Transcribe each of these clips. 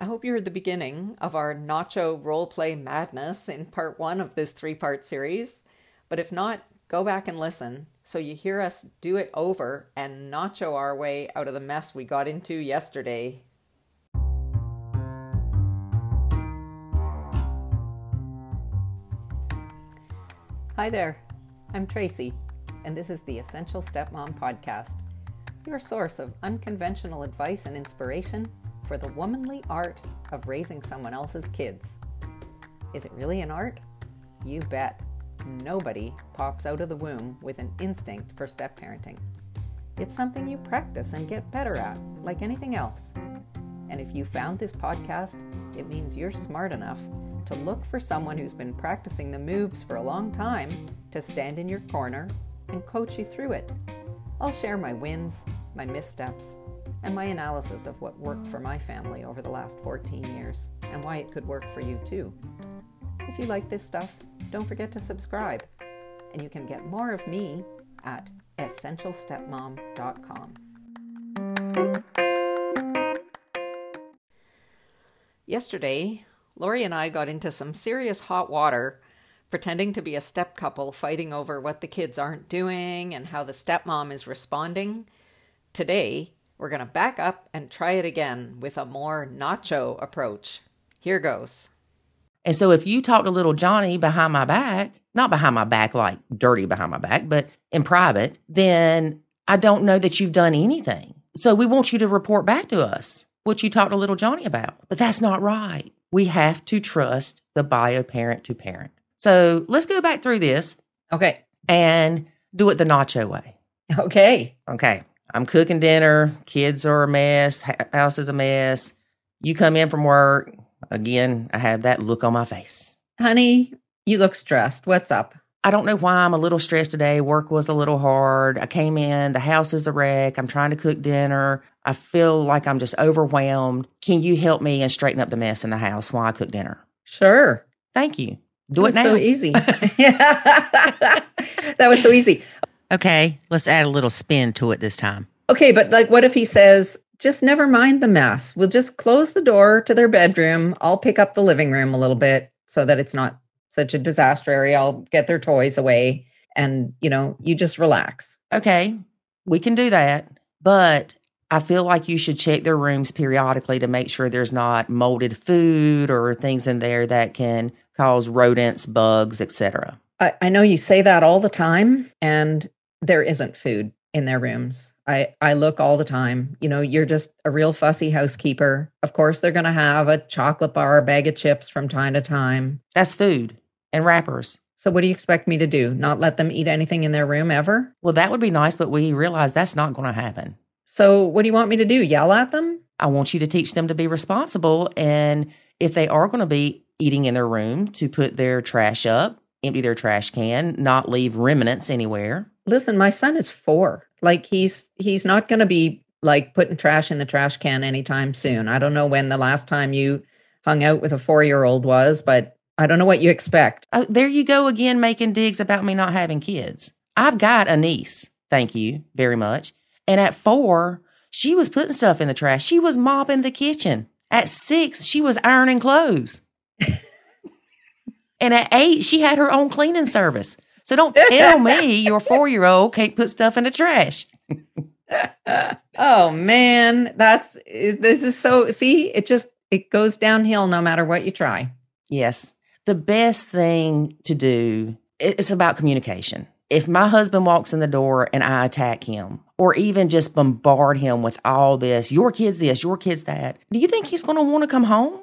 I hope you heard the beginning of our Nacho roleplay madness in part one of this three part series. But if not, go back and listen so you hear us do it over and Nacho our way out of the mess we got into yesterday. Hi there, I'm Tracy, and this is the Essential Stepmom Podcast, your source of unconventional advice and inspiration for the womanly art of raising someone else's kids. Is it really an art? You bet. Nobody pops out of the womb with an instinct for step parenting. It's something you practice and get better at, like anything else. And if you found this podcast, it means you're smart enough to look for someone who's been practicing the moves for a long time to stand in your corner and coach you through it. I'll share my wins, my missteps, and my analysis of what worked for my family over the last 14 years and why it could work for you too. If you like this stuff, don't forget to subscribe, and you can get more of me at essentialstepmom.com. Yesterday, Lori and I got into some serious hot water pretending to be a step couple fighting over what the kids aren't doing and how the stepmom is responding. Today, we're going to back up and try it again with a more nacho approach. Here goes. And so if you talk to little Johnny behind my back, not behind my back like dirty behind my back, but in private, then I don't know that you've done anything. So we want you to report back to us what you talked to little Johnny about. But that's not right. We have to trust the bio parent to parent. So let's go back through this. Okay. And do it the nacho way. Okay. Okay. I'm cooking dinner. Kids are a mess. House is a mess. You come in from work. Again, I have that look on my face. Honey, you look stressed. What's up? I don't know why I'm a little stressed today. Work was a little hard. I came in, the house is a wreck. I'm trying to cook dinner. I feel like I'm just overwhelmed. Can you help me and straighten up the mess in the house while I cook dinner? Sure. Thank you. Do it, it now. So easy. that was so easy. Okay, let's add a little spin to it this time. Okay, but like what if he says, just never mind the mess. We'll just close the door to their bedroom. I'll pick up the living room a little bit so that it's not such a disaster area. I'll get their toys away and, you know, you just relax. Okay, we can do that. But I feel like you should check their rooms periodically to make sure there's not molded food or things in there that can cause rodents, bugs, etc. I, I know you say that all the time, and there isn't food in their rooms. I, I look all the time. You know, you're just a real fussy housekeeper. Of course, they're going to have a chocolate bar, a bag of chips from time to time. That's food and wrappers. So, what do you expect me to do? Not let them eat anything in their room ever? Well, that would be nice, but we realize that's not going to happen. So, what do you want me to do? Yell at them? I want you to teach them to be responsible. And if they are going to be eating in their room, to put their trash up, empty their trash can, not leave remnants anywhere listen, my son is four. Like he's he's not going to be like putting trash in the trash can anytime soon. I don't know when the last time you hung out with a four year old was, but I don't know what you expect. Oh, there you go again, making digs about me not having kids. I've got a niece. Thank you very much. And at four, she was putting stuff in the trash. She was mopping the kitchen. At six, she was ironing clothes. and at eight, she had her own cleaning service. So don't tell me your four year old can't put stuff in the trash. oh man, that's this is so see, it just it goes downhill no matter what you try. Yes. The best thing to do it's about communication. If my husband walks in the door and I attack him, or even just bombard him with all this, your kid's this, your kid's that, do you think he's going to want to come home?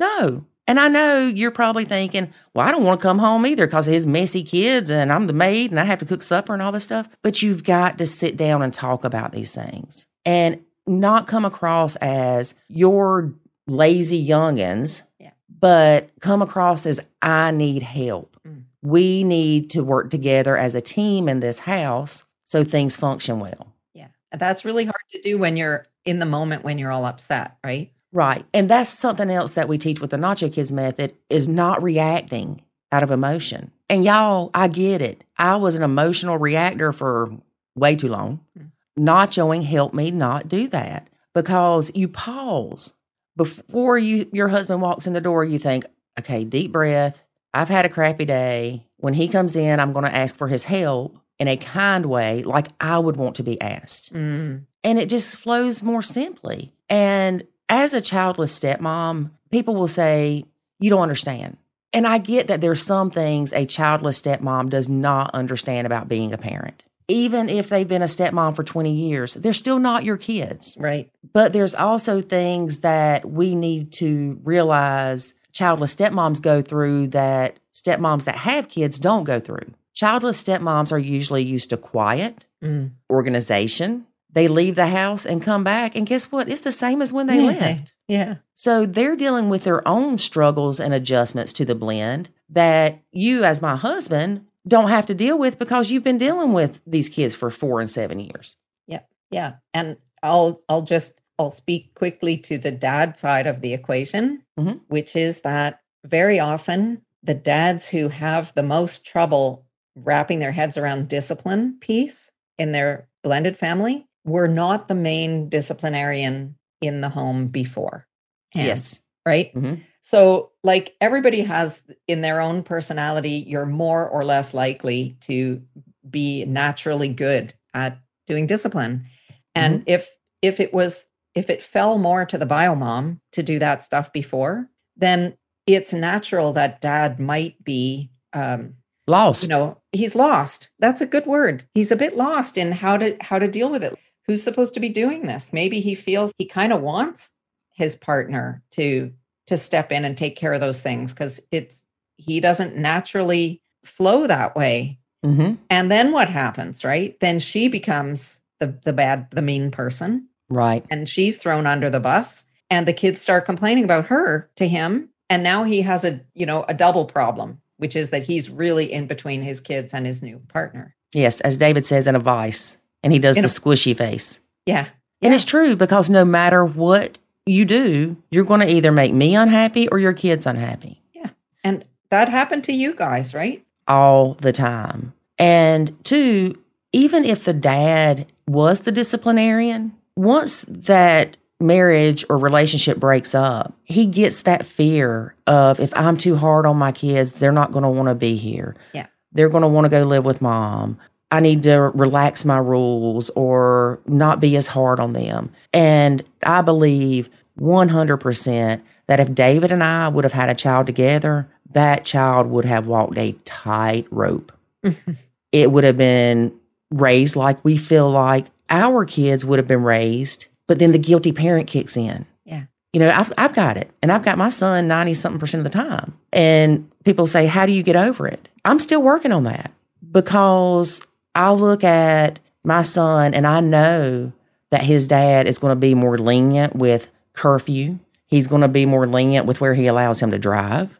No. And I know you're probably thinking, well, I don't want to come home either because of his messy kids and I'm the maid and I have to cook supper and all this stuff. But you've got to sit down and talk about these things and not come across as your lazy youngins, yeah. but come across as I need help. Mm. We need to work together as a team in this house so things function well. Yeah. That's really hard to do when you're in the moment when you're all upset, right? Right. And that's something else that we teach with the Nacho Kids method is not reacting out of emotion. And y'all, I get it. I was an emotional reactor for way too long. Mm. Nachoing helped me not do that because you pause. before you your husband walks in the door, you think, okay, deep breath. I've had a crappy day. When he comes in, I'm going to ask for his help in a kind way, like I would want to be asked. Mm. And it just flows more simply. And as a childless stepmom, people will say, You don't understand. And I get that there's some things a childless stepmom does not understand about being a parent. Even if they've been a stepmom for 20 years, they're still not your kids. Right. But there's also things that we need to realize childless stepmoms go through that stepmoms that have kids don't go through. Childless stepmoms are usually used to quiet, Mm. organization. They leave the house and come back, and guess what? It's the same as when they Yeah. left. Yeah. So they're dealing with their own struggles and adjustments to the blend that you, as my husband, don't have to deal with because you've been dealing with these kids for four and seven years. Yeah. Yeah. And I'll I'll just I'll speak quickly to the dad side of the equation, Mhm. which is that very often the dads who have the most trouble wrapping their heads around discipline piece in their blended family were not the main disciplinarian in the home before. Yes. Right. Mhm. So, like everybody has in their own personality, you're more or less likely to be naturally good at doing discipline. And if if it was if it fell more to the biomom to do that stuff before, then it's natural that dad might be um Lost. you know he's lost that's a good word he's a bit lost in how to how to deal with it who's supposed to be doing this? Maybe he feels he kind of wants his partner to to step in and take care of those things because it's he doesn't naturally flow that way. Hmm and then what happens right? Then she becomes the the bad the mean person. Right. and she's thrown under the bus and the kids start complaining about her to him. And now he has a you know a double problem which is that he's really in between his kids and his new partner. Yes. As David says in a vice, and he does In the squishy face. yeah And it's true because no matter what you do, you're going to either make me unhappy or your kids unhappy Yeah. and that happened to you guys right all the time. And two, even if the dad was the disciplinarian, once that marriage or relationship breaks up, he gets that fear of if I'm too hard on my kids, they're not going to want to be here. Yeah. They're going to want to go live with mom. I need to relax my rules or not be as hard on them. And I believe 100% that if David and I would have had a child together, that child would have walked a tight rope. it would have been raised like we feel like our kids would have been raised, but then the guilty parent kicks in. Yeah. You know, I've, I've got it, and I've got my son 90 something percent of the time. And people say, How do you get over it? I'm still working on that because I look at my son and I know that his dad is going to be more lenient with curfew. He's going to be more lenient with where he allows him to drive.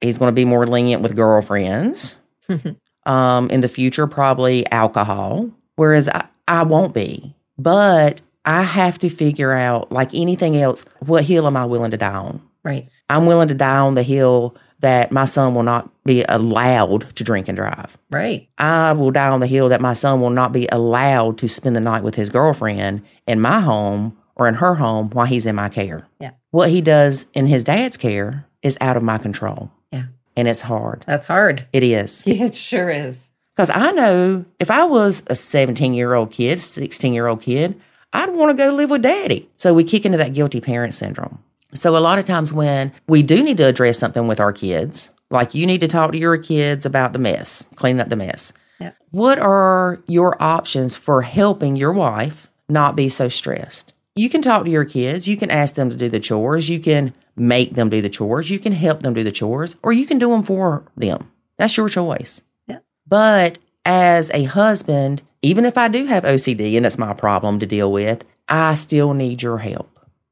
He's going to be more lenient with girlfriends. um, in the future, probably alcohol, whereas I, I won't be. But I have to figure out, like anything else, what hill am I willing to die on? right I'm willing to die on the hill that my son will not be allowed to drink and drive. right I will die on the hill that my son will not be allowed to spend the night with his girlfriend in my home or in her home while he's in my care. Yeah. What he does in his dad's care is out of my control. Yeah. And it's hard. that's hard It is. yeah it sure is Because I know if I was a 17 year old kid, 16 year old kid, I'd want to go live with daddy. So we kick into that guilty parent syndrome. So a lot of times when we do need to address something with our kids, like you need to talk to your kids about the mess, cleaning up the mess. Yeah. What are your options for helping your wife not be so stressed? You can talk to your kids. You can ask them to do the chores. You can make them do the chores. You can help them do the chores, or you can do them for them. That's your choice. Yeah. But as a husband, even if I do have OCD and it's my problem to deal with, I still need your help.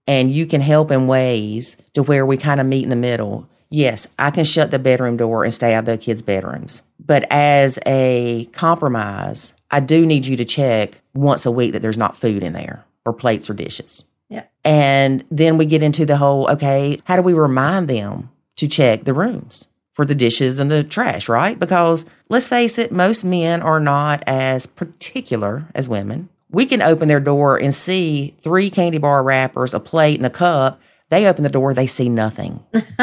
And you can help in ways to where we kind of meet in the middle. Yes, I can shut the bedroom door and stay out of the kids' bedrooms. But as a compromise, I do need you to check once a week that there's not food in there or plates or dishes. Yeah. And then we get into the whole okay, how do we remind them to check the rooms for the dishes and the trash, right? Because let's face it, most men are not as particular as women. We can open their door and see three candy bar wrappers, a plate, and a cup They open the door, they see nothing.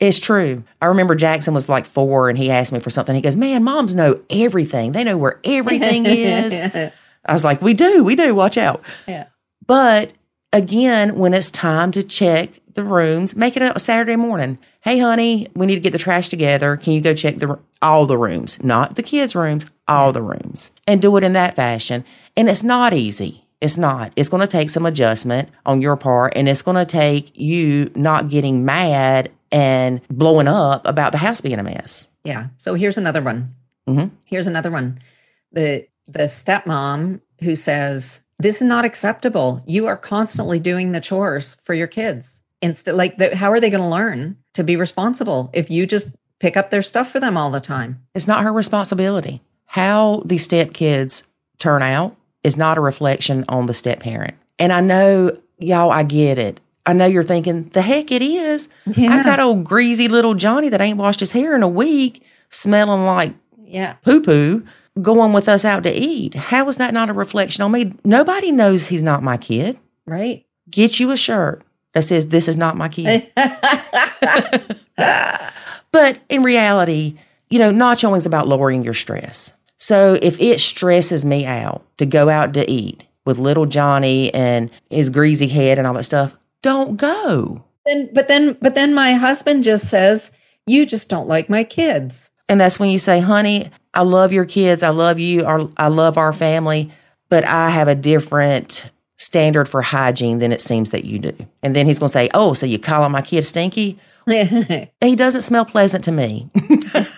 It's true. I remember Jackson was like four and he asked me for something. He goes, Man, moms know everything. They know where everything is. I was like, We do, we do. Watch out. Yeah. But again, when it's time to check the rooms, make it a Saturday morning. Hey, honey, we need to get the trash together. Can you go check the all the rooms, not the kids' rooms, all the rooms, and do it in that fashion? And it's not easy. It's not. It's going to take some adjustment on your part, and it's going to take you not getting mad and blowing up about the house being a mess. Yeah. So here's another one. Mhm. Here's another one. The the stepmom who says this is not acceptable. You are constantly doing the chores for your kids. Instead, like, the, how are they going to learn to be responsible if you just pick up their stuff for them all the time? It's not her responsibility. How the step kids turn out is not a reflection on the step parent. And I know, y'all, I get it. I know you're thinking, the heck it is. I've got old greasy little Johnny that ain't washed his hair in a week, smelling like yeah. poo poo, going with us out to eat. How is that not a reflection on me? Nobody knows he's not my kid. Right. Get you a shirt that says, This is not my kid. But in reality, you know, nachoing is about lowering your stress. So if it stresses me out to go out to eat with little Johnny and his greasy head and all that stuff, don't go. then, but then, but then my husband just says, "You just don't like my kids." And that's when you say, honey, I love your kids. I love you. Our, I love our family, but I have a different standard for hygiene than it seems that you do. And then he's going to say, oh, so you call my kid stinky? He doesn't smell pleasant to me.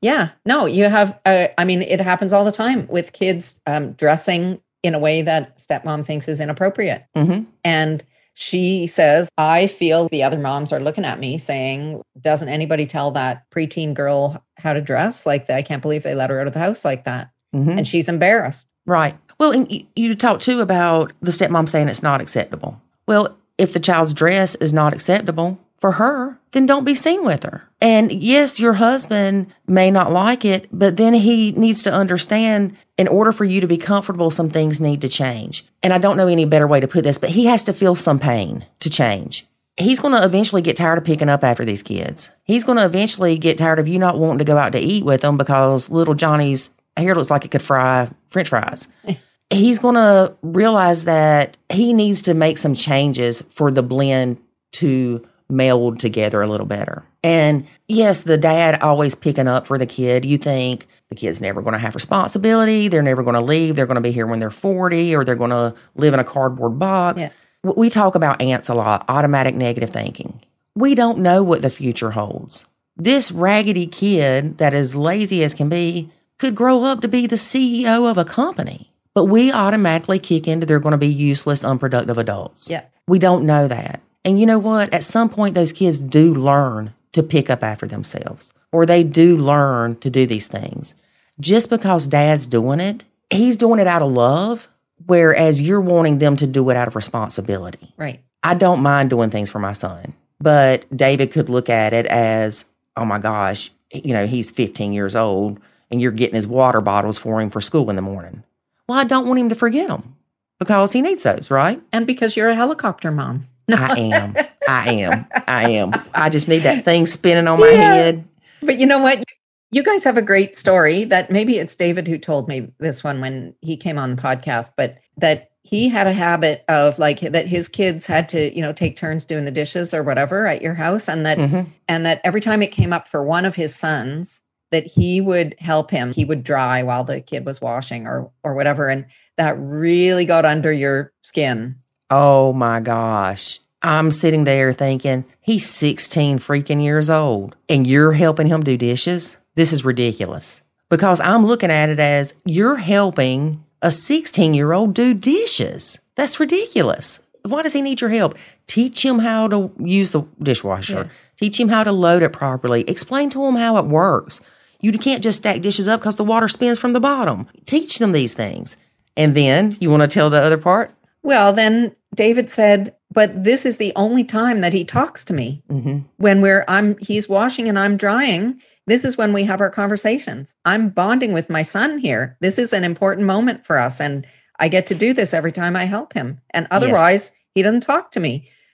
Yeah, no, you have. Uh, I mean, it happens all the time with kids um, dressing in a way that stepmom thinks is inappropriate. hmm And she says, I feel the other moms are looking at me saying, Doesn't anybody tell that preteen girl how to dress? Like, I can't believe they let her out of the house like that. hmm And she's embarrassed. Right. Well, and you, you talk too about the stepmom saying it's not acceptable. Well, if the child's dress is not acceptable for her, then don't be seen with her. And yes, your husband may not like it, but then he needs to understand in order for you to be comfortable, some things need to change. And I don't know any better way to put this, but he has to feel some pain to change. He's going to eventually get tired of picking up after these kids. He's going to eventually get tired of you not wanting to go out to eat with them because little Johnny's hair looks like it could fry french fries he's going to realize that he needs to make some changes for the blend to meld together a little better. And yes, the dad always picking up for the kid. You think the kid's never going to have responsibility. They're never going to leave. They're going to be here when they're 40 or they're going to live in a cardboard box. Yeah. We talk about ants a lot, automatic negative thinking. We don't know what the future holds. This raggedy kid that is lazy as can be could grow up to be the CEO of a company. But we automatically kick into they're going to be useless, unproductive adults. Yeah. We don't know that. And you know what? At some point, those kids do learn to pick up after themselves, or they do learn to do these things. Just because dad's doing it, he's doing it out of love, whereas you're wanting them to do it out of responsibility. Right. I don't mind doing things for my son, but David could look at it as, oh my gosh, you know, he's 15 years old and you're getting his water bottles for him for school in the morning. Well, I don't want him to forget them because he needs those, right? And because you're a helicopter mom. I am. I am. I am. I just need that thing spinning on my Yeah. head. But you know what? You guys have a great story that maybe it's David who told me this one when he came on the podcast, but that he had a habit of like that his kids had to, you know, take turns doing the dishes or whatever at your house and that Mhm. and that every time it came up for one of his sons that he would help him he would dry while the kid was washing or or whatever and that really got under your skin Oh my gosh. I'm sitting there thinking, he's 16 freaking years old and you're helping him do dishes? This is ridiculous. Because I'm looking at it as you're helping a 16 year old do dishes. That's ridiculous. Why does he need your help? Teach him how to use the dishwasher. Yeah. Teach him how to load it properly. Explain to him how it works. You can't just stack dishes up because the water spins from the bottom. Teach them these things. And then you want to tell the other part? Well then david said but this is the only time that he talks to me Mm-hmm. when we're i'm he's washing and i'm drying this is when we have our conversations i'm bonding with my son here this is an important moment for us and i get to do this every time i help him and otherwise He doesn't talk to me.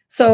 So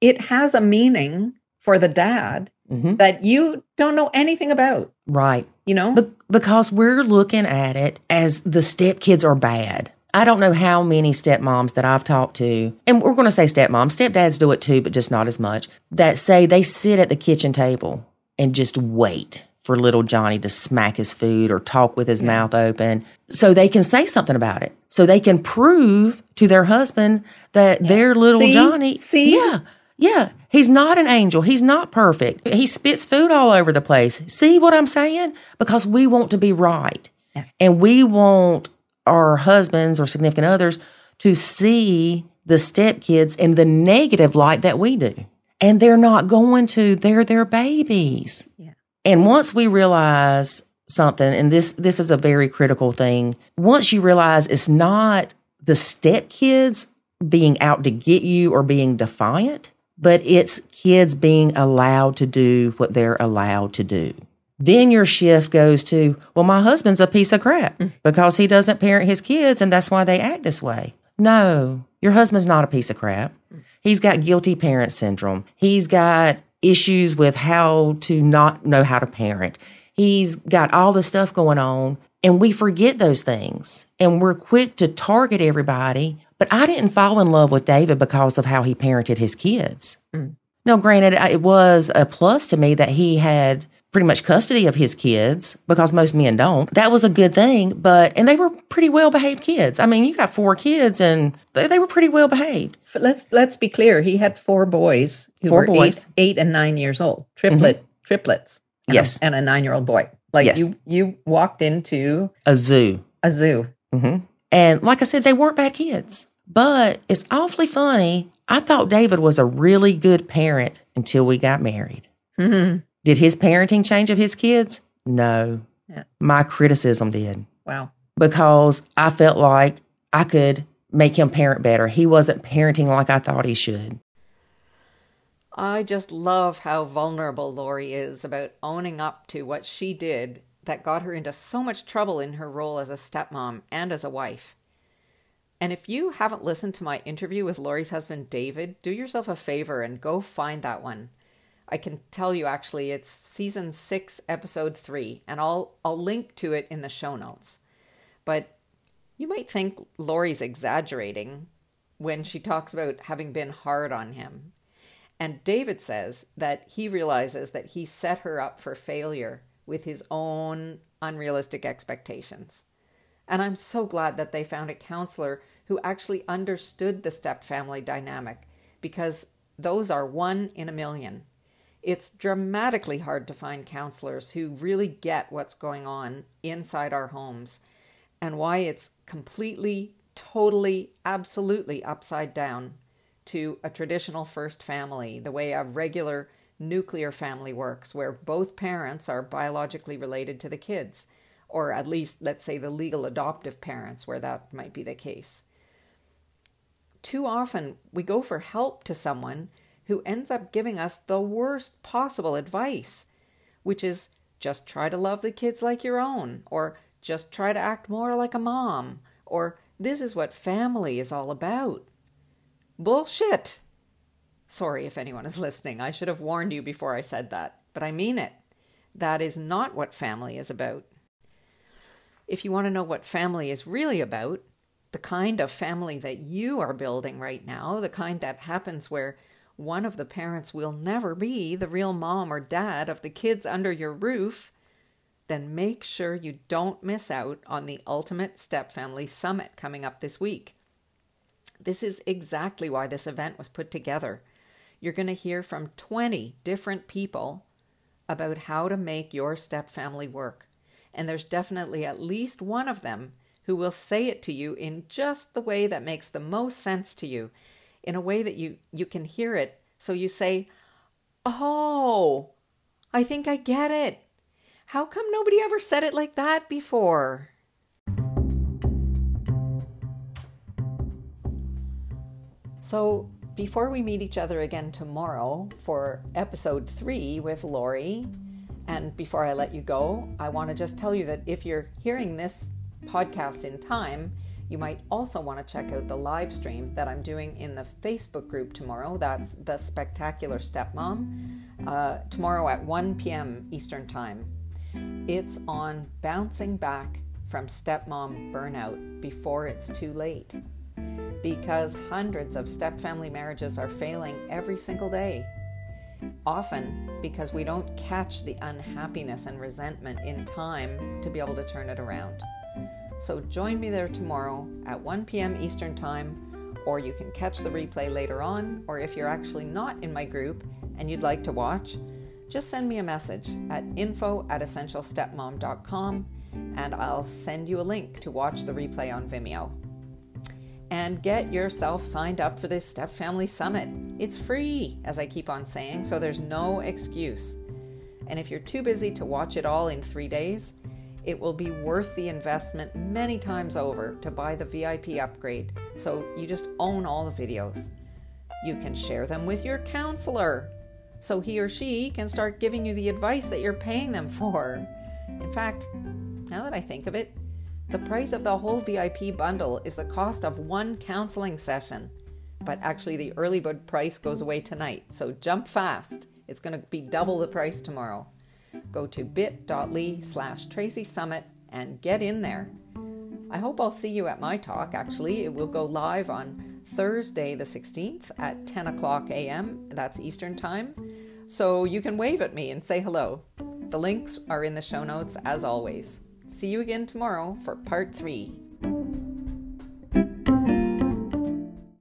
it has a meaning for the dad hmm that you don't know anything about, Right. you know? Be- because we're looking at it as the stepkids are bad. I don't know how many stepmoms that I've talked to, and we're going to say stepmoms, stepdads do it too, but just not as much, that say they sit at the kitchen table and just wait for little Johnny to smack his food or talk with his mouth open so they can say something about it. So they can prove to their husband that their little See? Johnny, See? yeah, yeah, he's not an angel. He's not perfect. He spits food all over the place. See what I'm saying? Because we want to be right. Yeah. And we want our husbands or significant others to see the stepkids in the negative light that we do. And they're not going to, they're their babies. Yeah. And once we realize something, and this this is a very critical thing, once you realize it's not the stepkids being out to get you or being defiant, but it's kids being allowed to do what they're allowed to do. Then your shift goes to, well, my husband's a piece of crap mm. because he doesn't parent his kids and that's why they act this way. No, your husband's not a piece of crap. Mm. He's got guilty parent syndrome. He's got issues with how to not know how to parent. He's got all the stuff going on, and we forget those things. And we're quick to target everybody. But I didn't fall in love with David because of how he parented his kids. Mm. Now, granted, it was a plus to me that he had pretty much custody of his kids because most men don't. That was a good thing, but, and they were pretty well behaved kids. I mean, you got four kids and they, they were pretty well behaved. F- let's let's be clear. He had four boys who Four were boys. Mm-hmm. Eight, eight and nine years old, triplet triplets. and a- Yes. and a nine year old boy. Like Yes. you you walked into A zoo. a zoo. hmm And like I said, they weren't bad kids, but it's awfully funny. I thought David was a really good parent until we got married. Mhm. Did his parenting change of his kids? No. Yeah. My criticism did Wow. because I felt like I could make him parent better. He wasn't parenting like I thought he should. I just love how vulnerable Lori is about owning up to what she did that got her into so much trouble in her role as a stepmom and as a wife. And if you haven't listened to my interview with Lori's husband David, do yourself a favor and go find that one. I can tell you actually it's season 6 episode 3 and I'll I'll link to it in the show notes. But you might think Lori's exaggerating when she talks about having been hard on him. And David says that he realizes that he set her up for failure with his own unrealistic expectations. And I'm so glad that they found a counselor who actually understood the step family dynamic because those are one in a million. It's dramatically hard to find counselors who really get what's going on inside our homes and why it's completely, totally, absolutely upside down to a traditional first family, the way a regular nuclear family works, where both parents are biologically related to the kids, or at least, let's say, the legal adoptive parents, where that might be the case. Too often, we go for help to someone who ends up giving us the worst possible advice, which is just try to love the kids like your own, or just try to act more like a mom, or this is what family is all about. Bullshit! Sorry if anyone is listening. I should have warned you before I said that, but I mean it. That is not what family is about. If you want to know what family is really about, the kind of family that you are building right now, the kind that happens where one of the parents will never be the real mom or dad of the kids under your roof, then make sure you don't miss out on the Ultimate Step Family Summit coming up this week. This is exactly why this event was put together. You're going to hear from 20 different people about how to make your step family work. And there's definitely at least one of them who will say it to you in just the way that makes the most sense to you, in a way that you, you can hear it. So you say, Oh, I think I get it. How come nobody ever said it like that before? So, before we meet each other again tomorrow for episode three with Lori, and before I let you go, I want to just tell you that if you're hearing this podcast in time, You might also want to check out the live stream that I'm doing in the Facebook group tomorrow. That's the Spectacular Stepmom, uh, tomorrow at 1 p.m. Eastern Time. It's on bouncing back from stepmom burnout before it's too late. Because hundreds of stepfamily marriages are failing every single day. Often because we don't catch the unhappiness and resentment in time to be able to turn it around. So join me there tomorrow at 1 p.m. Eastern Time, or you can catch the replay later on, or if you're actually not in my group and you'd like to watch, just send me a message at info at essentialstepmom.com and I'll send you a link to watch the replay on Vimeo. And get yourself signed up for this Step Family Summit. It's free, as I keep on saying, so there's no excuse. And if you're too busy to watch it all in three days, it will be worth the investment many times over to buy the VIP upgrade so you just own all the videos. You can share them with your counselor so he or she can start giving you the advice that you're paying them for. In fact, now that I think of it, the price of the whole VIP bundle is the cost of one counseling session. But actually, the early bird price goes away tonight, so jump fast. It's going to be double the price tomorrow. Go to bit.ly slash Tracy Summit and get in there. I hope I'll see you at my talk. Actually, it will go live on Thursday, the 16th at 10 o'clock a.m. That's Eastern Time. So you can wave at me and say hello. The links are in the show notes as always. See you again tomorrow for part three.